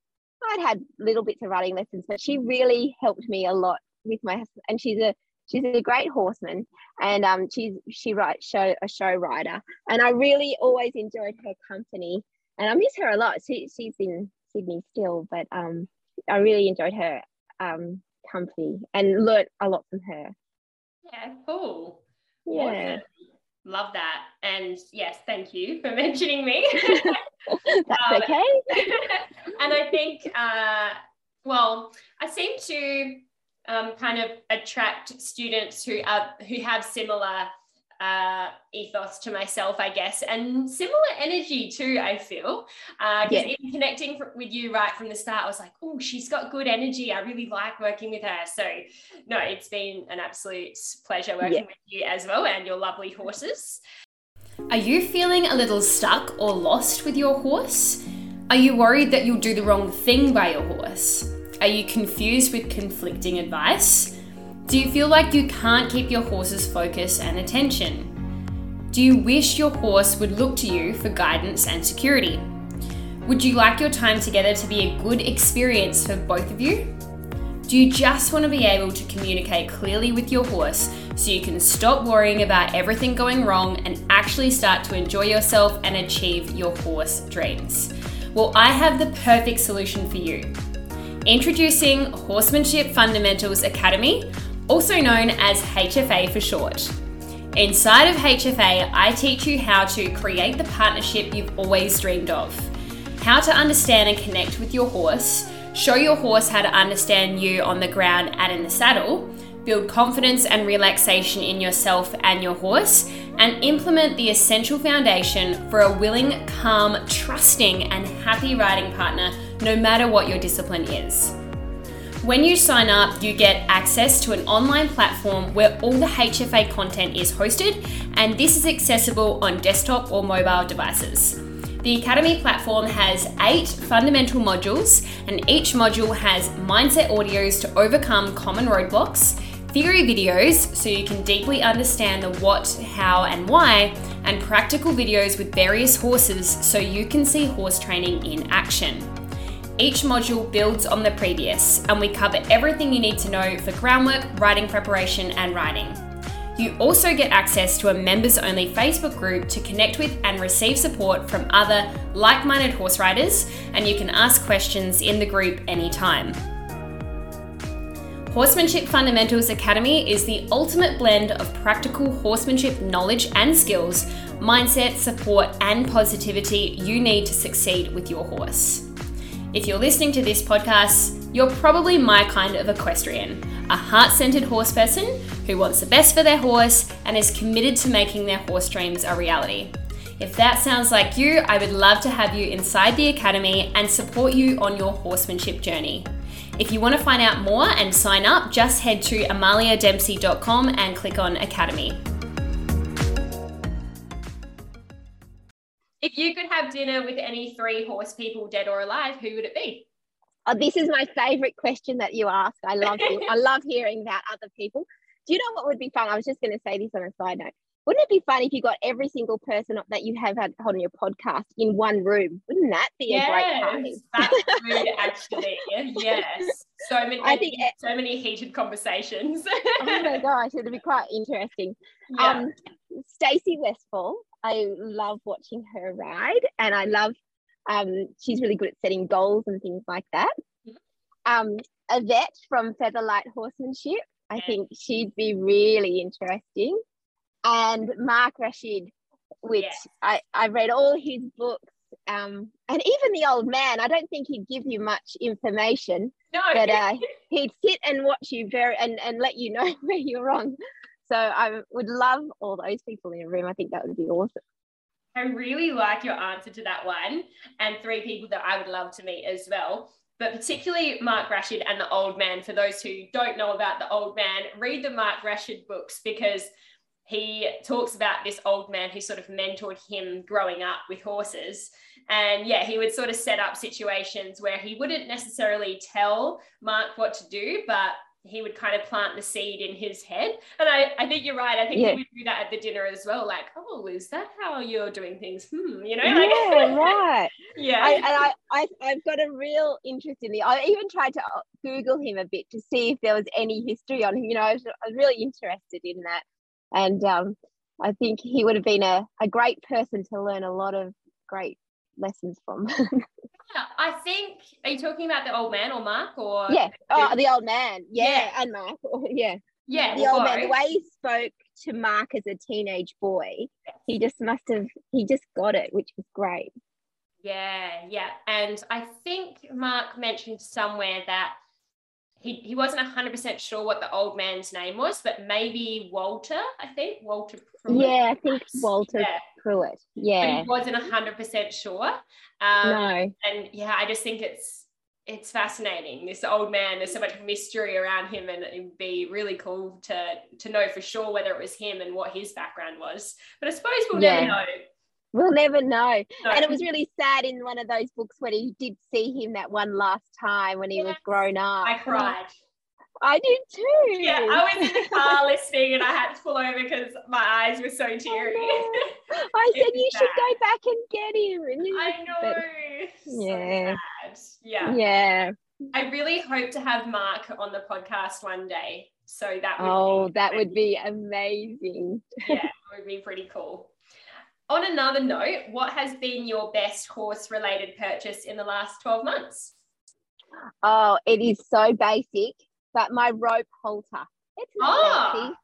I'd had little bits of riding lessons, but she really helped me a lot with my and she's a she's a great horseman and um she's she writes show a show rider and I really always enjoyed her company and I miss her a lot. She she's in Sydney still, but um I really enjoyed her um company and learned a lot from her. Yeah, cool. Yeah. Awesome. Love that. And yes, thank you for mentioning me. That's um, okay. and I think, uh, well, I seem to um, kind of attract students who are who have similar uh, ethos to myself, I guess, and similar energy too. I feel because uh, yeah. in connecting with you right from the start, I was like, oh, she's got good energy. I really like working with her. So, no, it's been an absolute pleasure working yeah. with you as well, and your lovely horses. Are you feeling a little stuck or lost with your horse? Are you worried that you'll do the wrong thing by your horse? Are you confused with conflicting advice? Do you feel like you can't keep your horse's focus and attention? Do you wish your horse would look to you for guidance and security? Would you like your time together to be a good experience for both of you? Do you just want to be able to communicate clearly with your horse so you can stop worrying about everything going wrong and actually start to enjoy yourself and achieve your horse dreams? Well, I have the perfect solution for you. Introducing Horsemanship Fundamentals Academy also known as HFA for short. Inside of HFA, I teach you how to create the partnership you've always dreamed of, how to understand and connect with your horse, show your horse how to understand you on the ground and in the saddle, build confidence and relaxation in yourself and your horse, and implement the essential foundation for a willing, calm, trusting, and happy riding partner no matter what your discipline is. When you sign up, you get access to an online platform where all the HFA content is hosted, and this is accessible on desktop or mobile devices. The Academy platform has eight fundamental modules, and each module has mindset audios to overcome common roadblocks, theory videos so you can deeply understand the what, how, and why, and practical videos with various horses so you can see horse training in action. Each module builds on the previous, and we cover everything you need to know for groundwork, riding preparation, and riding. You also get access to a members only Facebook group to connect with and receive support from other like minded horse riders, and you can ask questions in the group anytime. Horsemanship Fundamentals Academy is the ultimate blend of practical horsemanship knowledge and skills, mindset, support, and positivity you need to succeed with your horse. If you're listening to this podcast, you're probably my kind of equestrian, a heart centered horse person who wants the best for their horse and is committed to making their horse dreams a reality. If that sounds like you, I would love to have you inside the academy and support you on your horsemanship journey. If you want to find out more and sign up, just head to amaliadempsey.com and click on Academy. If you could have dinner with any three horse people, dead or alive, who would it be? Oh, this is my favorite question that you ask. I love it. I love hearing about other people. Do you know what would be fun? I was just going to say this on a side note. Wouldn't it be fun if you got every single person that you have had on your podcast in one room? Wouldn't that be yes, a great time? That would actually, yes. So many, I think so many heated conversations. oh my gosh, it'd be quite interesting. Yeah. Um, Stacey Westfall, I love watching her ride, and I love. Um, she's really good at setting goals and things like that. Mm-hmm. Um, Yvette from Featherlight Horsemanship, I think she'd be really interesting. And Mark Rashid, which I, I read all his books. Um, and even the old man, I don't think he'd give you much information. No. But uh, he'd sit and watch you very and, and let you know where you're wrong. So I would love all those people in a room. I think that would be awesome. I really like your answer to that one, and three people that I would love to meet as well. But particularly Mark Rashid and the Old Man. For those who don't know about the Old Man, read the Mark Rashid books because he talks about this old man who sort of mentored him growing up with horses. And yeah, he would sort of set up situations where he wouldn't necessarily tell Mark what to do, but he would kind of plant the seed in his head. And I, I think you're right. I think yeah. he would do that at the dinner as well. Like, oh, is that how you're doing things? Hmm, you know? Like, yeah, right. yeah. I, and I, I, I've got a real interest in the, I even tried to uh, Google him a bit to see if there was any history on him. You know, I was, I was really interested in that. And um, I think he would have been a, a great person to learn a lot of great lessons from. I think. Are you talking about the old man or Mark or? Yeah. Oh, the old man. Yeah, yeah. and Mark. Oh, yeah. Yeah. The old man. The way he spoke to Mark as a teenage boy, he just must have. He just got it, which was great. Yeah, yeah, and I think Mark mentioned somewhere that he, he wasn't 100% sure what the old man's name was, but maybe Walter, I think. Walter Pruitt. Yeah, I think Walter yeah. Pruitt. Yeah. But he wasn't 100% sure. Um, no. And yeah, I just think it's it's fascinating. This old man, there's so much mystery around him, and it'd be really cool to to know for sure whether it was him and what his background was. But I suppose we'll yeah. never know. We'll never know. No. And it was really sad in one of those books when he did see him that one last time when he yes. was grown up. I cried. I did too. Yeah, I was in the car listening and I had to pull over because my eyes were so teary. I, I said you should go back and get him. And I know. Yeah. Yeah. Yeah. I really hope to have Mark on the podcast one day. So that would Oh, that would be amazing. yeah, it would be pretty cool on another note, what has been your best horse related purchase in the last 12 months? Oh, it is so basic, but my rope halter. It's not oh. fancy,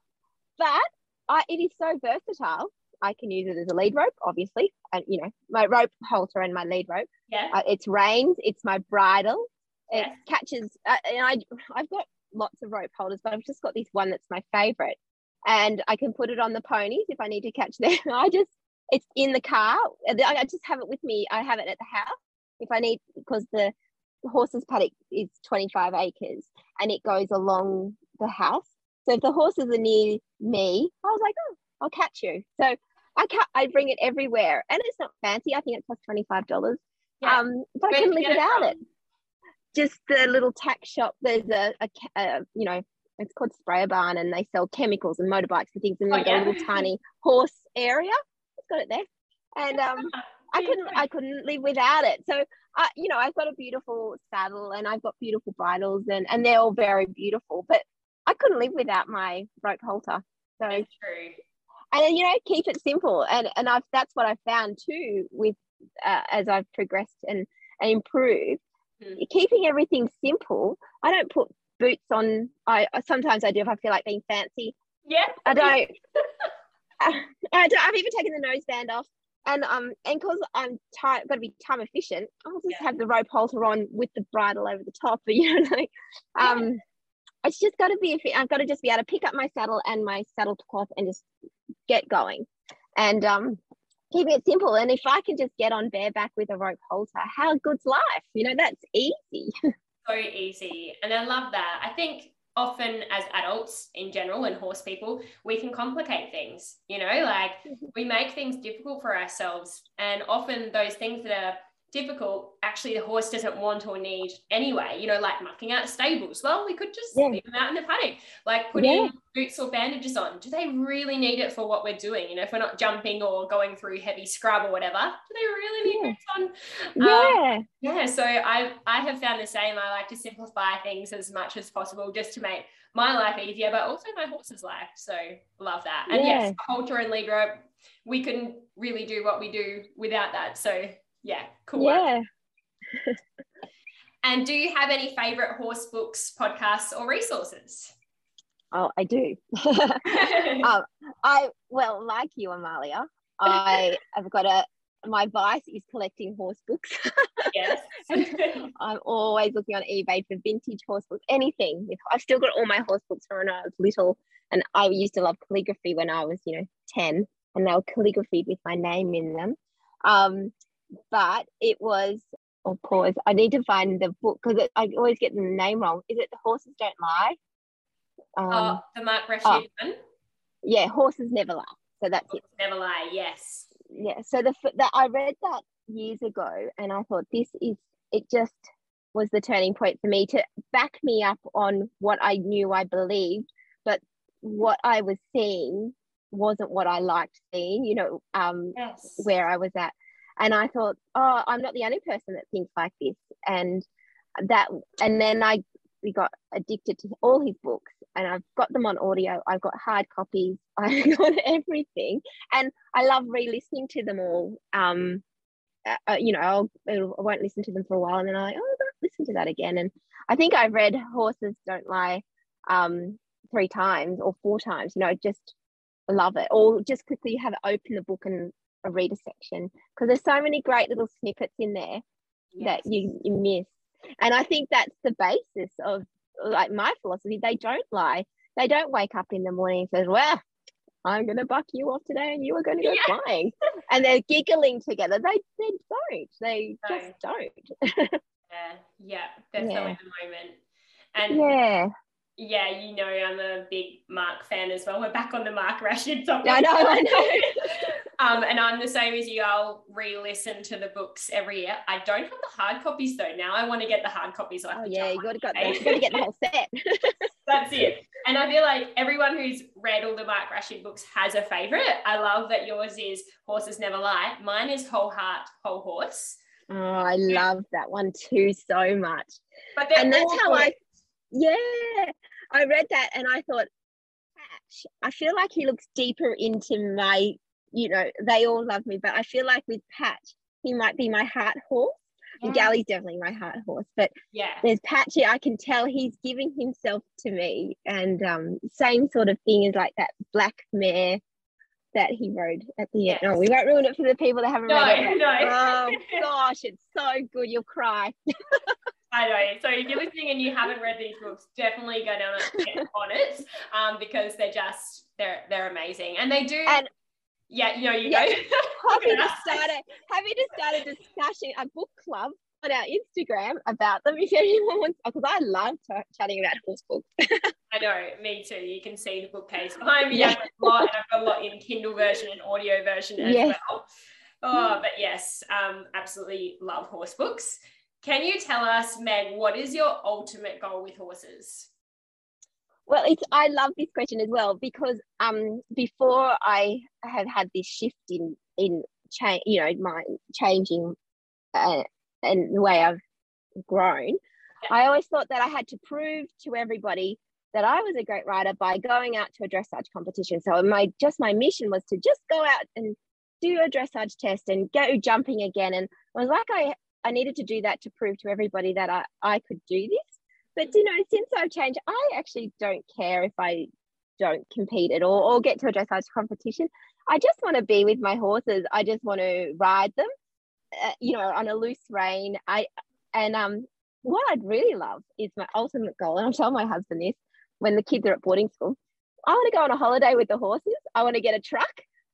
but I, it is so versatile. I can use it as a lead rope, obviously, and you know my rope halter and my lead rope. Yeah, uh, it's reins. It's my bridle. It yeah. catches, uh, and I I've got lots of rope halters, but I've just got this one that's my favorite, and I can put it on the ponies if I need to catch them. I just it's in the car. I just have it with me. I have it at the house if I need because the horses paddock is 25 acres and it goes along the house. So if the horses are near me, I was like, oh, I'll catch you. So I can I bring it everywhere, and it's not fancy. I think it costs twenty five dollars. Yeah. Um, but Where I couldn't live without it, it, Just the little tack shop. There's a, a, a, you know it's called Sprayer Barn, and they sell chemicals and motorbikes and things. And oh, got a little tiny horse area. Got it there, and um, I couldn't I couldn't live without it. So I, you know, I've got a beautiful saddle and I've got beautiful bridles, and and they're all very beautiful. But I couldn't live without my rope halter. So That's true. And you know, keep it simple, and and I've that's what I've found too with uh, as I've progressed and and improved. Mm. Keeping everything simple. I don't put boots on. I sometimes I do if I feel like being fancy. Yeah. I don't. I, I don't. I've even taken the noseband off, and um, and because I'm time got to be time efficient, I'll just yeah. have the rope halter on with the bridle over the top. But you know, like, um, yeah. it's just got to be. I've got to just be able to pick up my saddle and my saddle cloth and just get going, and um, keeping it simple. And if I can just get on bareback with a rope halter, how good's life? You know, that's easy. so easy. And I love that. I think often as adults in general and horse people, we can complicate things, you know, like mm-hmm. we make things difficult for ourselves. And often those things that are difficult actually the horse doesn't want or need anyway you know like mucking out stables. Well we could just yeah. leave them out in the paddock like putting yeah. boots or bandages on. Do they really need it for what we're doing? You know if we're not jumping or going through heavy scrub or whatever do they really need yeah. boots on? Yeah um, yeah. so i i have found the same. I like to simplify things as much as possible just to make my life easier but also my horse's life. So love that. And yes halter and lead rope we couldn't really do what we do without that. So yeah, cool. Yeah. and do you have any favorite horse books, podcasts, or resources? Oh, I do. um, I well, like you, Amalia, I have got a my vice is collecting horse books. yes. I'm always looking on eBay for vintage horse books, anything. I've still got all my horse books from when I was little. And I used to love calligraphy when I was, you know, 10, and they were calligraphied with my name in them. Um, but it was or oh, pause. I need to find the book because I always get the name wrong. Is it The Horses Don't Lie? Um, oh, the Mark Rashid oh, one. Yeah, Horses Never Lie. So that's horses it. Never lie. Yes. Yeah. So the that I read that years ago, and I thought this is it. Just was the turning point for me to back me up on what I knew I believed, but what I was seeing wasn't what I liked seeing. You know, um, yes. where I was at and i thought oh i'm not the only person that thinks like this. And that and then i we got addicted to all his books and i've got them on audio. I've got hard copies. I've got everything. And i love re-listening to them all. Um uh, you know I'll, I won't listen to them for a while and then i like, oh listen to that again. And i think i've read horses don't lie um three times or four times. You know just love it. Or just quickly have open the book and a reader section because there's so many great little snippets in there yes. that you, you miss. And I think that's the basis of like my philosophy. They don't lie. They don't wake up in the morning and says, Well, I'm gonna buck you off today and you are gonna go yeah. flying. And they're giggling together. They they don't. They no. just don't. yeah, yeah. They're yeah. in the moment. And yeah yeah, you know, I'm a big Mark fan as well. We're back on the Mark Rashid topic. I know, I know. um, and I'm the same as you. I'll re-listen to the books every year. I don't have the hard copies though. Now I want to get the hard copies. oh yeah, you got to got you got to get the whole set. That's it. And I feel like everyone who's read all the Mark Rashid books has a favorite. I love that yours is Horses Never Lie. Mine is Whole Heart, Whole Horse. Oh, I love that one too so much. But and that's how I yeah, I read that and I thought, Patch, I feel like he looks deeper into my, you know, they all love me, but I feel like with Patch, he might be my heart horse. Yeah. Gally's definitely my heart horse, but yeah, there's Patchy. I can tell he's giving himself to me, and um, same sort of thing as like that black mare that he rode at the yes. end. No, we won't ruin it for the people that haven't no, read it. No. Oh gosh, it's so good. You'll cry. I know. So if you're listening and you haven't read these books, definitely go down and get on it um, because they're just they're they're amazing and they do. And yeah, you know, you yeah, go. happy to start a happy to start a discussion, a book club on our Instagram about them if anyone wants, because I love t- chatting about horse books. I know, me too. You can see the bookcase behind me. Yeah. I've got a lot, and I've got a lot in Kindle version and audio version as yes. well. Oh, but yes, um, absolutely love horse books. Can you tell us, Meg, what is your ultimate goal with horses? Well, it's I love this question as well because um before I have had this shift in in change, you know, my changing uh, and the way I've grown, yeah. I always thought that I had to prove to everybody that I was a great rider by going out to a dressage competition. So my just my mission was to just go out and do a dressage test and go jumping again. And I was like, I I needed to do that to prove to everybody that I, I could do this. But you know, since I've changed, I actually don't care if I don't compete at all or get to a dressage competition. I just want to be with my horses. I just want to ride them, uh, you know, on a loose rein. I and um, what I'd really love is my ultimate goal, and I'll tell my husband this when the kids are at boarding school. I want to go on a holiday with the horses. I want to get a truck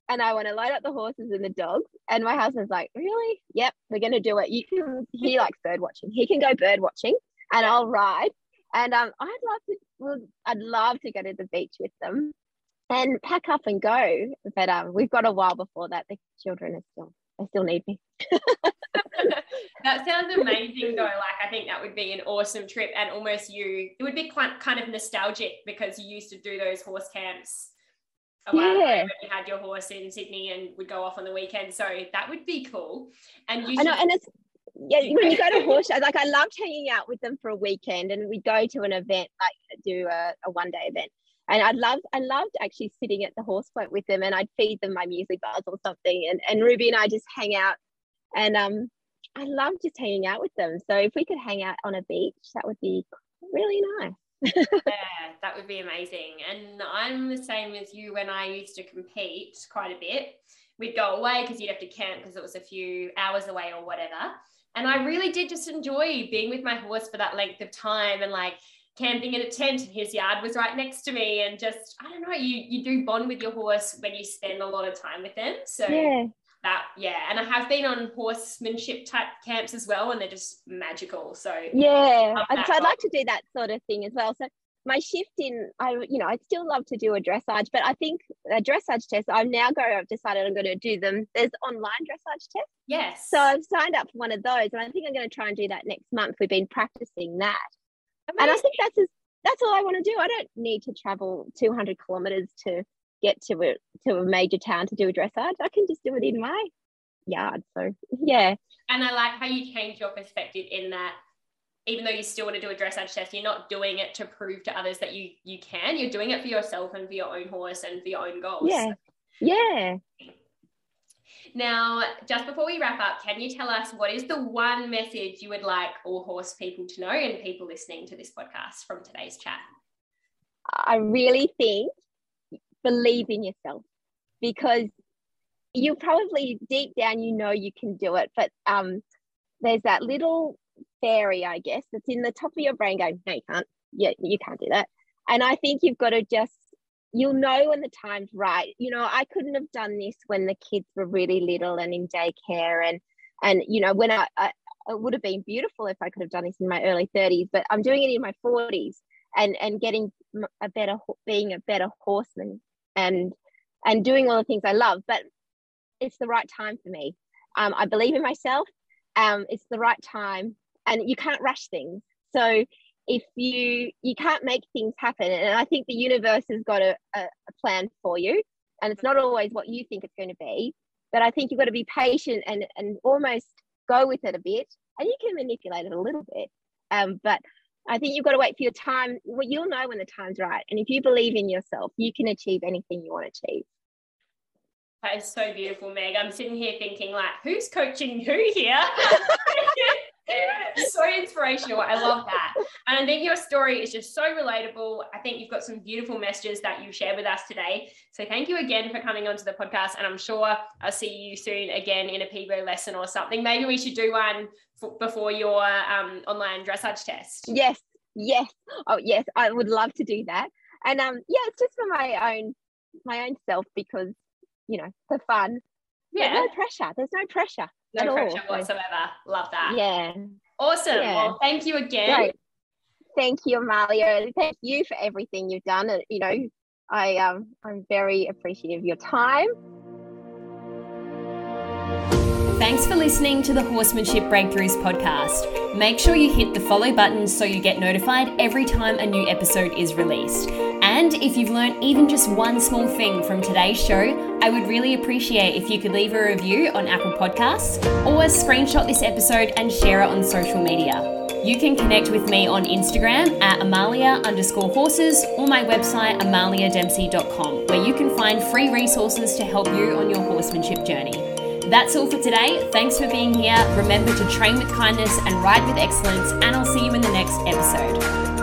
and I want to load up the horses and the dogs. And my husband's like, really? Yep, we're going to do it. You can, he likes bird watching. He can go bird watching and I'll ride. And um, I'd love to, well, I'd love to go to the beach with them and pack up and go. But um, we've got a while before that. The children are still, they still need me. that sounds amazing though. Like I think that would be an awesome trip and almost you, it would be quite kind of nostalgic because you used to do those horse camps a while yeah. ago when you had your horse in Sydney and would go off on the weekend. So that would be cool. And you I know, and it's yeah, when you go to horse shows, like I loved hanging out with them for a weekend and we'd go to an event, like do a, a one day event. And I loved, I loved actually sitting at the horse point with them and I'd feed them my muesli bars or something. And, and Ruby and I just hang out and um, I love just hanging out with them. So if we could hang out on a beach, that would be really nice. yeah, that would be amazing. And I'm the same as you when I used to compete quite a bit. We'd go away because you'd have to camp because it was a few hours away or whatever. And I really did just enjoy being with my horse for that length of time and like camping in a tent and his yard was right next to me and just I don't know you you do bond with your horse when you spend a lot of time with them so yeah that yeah. And i have been on horsemanship type camps as well and they're just magical. So yeah so i'd like to do that sort of thing as well. So my shift in i you know i'd still love to do a dressage but i think a dressage test i'm now going i've decided i'm going to do them. There's online dressage test yes. So i've signed up for one of those and i think i'm going to try and do that next month. We've been practicing that. Amazing. and i think that's as, that's all i want to do. I don't need to travel 200 kilometers to get to a to a major town to do a dressage. I can just do it in my yard. So yeah. And I like how you change your perspective in that even though you still want to do a dressage test, you're not doing it to prove to others that you you can. You're doing it for yourself and for your own horse and for your own goals. Yeah. Yeah. Now, just before we wrap up, can you tell us what is the one message you would like all horse people to know and people listening to this podcast from today's chat? I really think believe in yourself because you probably deep down you know you can do it but um there's that little fairy i guess that's in the top of your brain going no you can't. Yeah you can't do that. And i think you've got to just you'll know when the time's right. You know i couldn't have done this when the kids were really little and in daycare and and you know when I, I it would have been beautiful if i could have done this in my early 30s but i'm doing it in my 40s and and getting a better being a better horseman and and doing all the things I love. But it's the right time for me. Um, I believe in myself. Um, it's the right time, and you can't rush things. So if you you can't make things happen, and I think the universe has got a, a, a plan for you, and it's not always what you think it's going to be. But I think you've got to be patient and and almost go with it a bit, and you can manipulate it a little bit. Um, but I think you've got to wait for your time. Well, you'll know when the time's right. And if you believe in yourself, you can achieve anything you want to achieve. That is so beautiful, Meg. I'm sitting here thinking, like, who's coaching who here? so inspirational. I love that. And I think your story is just so relatable. I think you've got some beautiful messages that you share with us today. So thank you again for coming onto the podcast. And I'm sure I'll see you soon again in a Pivo lesson or something. Maybe we should do one for, before your um, online dressage test. Yes, yes. Oh, yes. I would love to do that. And um, yeah, it's just for my own my own self because you know for fun. Yeah. There's no pressure. There's no pressure. No pressure all. whatsoever. Love that. Yeah. Awesome. Yeah. Well, thank you again. Great. Thank you, Amalia. Thank you for everything you've done. You know, I um I'm very appreciative of your time. Thanks for listening to the Horsemanship Breakthroughs podcast. Make sure you hit the follow button so you get notified every time a new episode is released. And if you've learned even just one small thing from today's show, I would really appreciate if you could leave a review on Apple Podcasts or screenshot this episode and share it on social media. You can connect with me on Instagram at Amalia underscore horses or my website amaliadempsey.com, where you can find free resources to help you on your horsemanship journey. That's all for today. Thanks for being here. Remember to train with kindness and ride with excellence, and I'll see you in the next episode.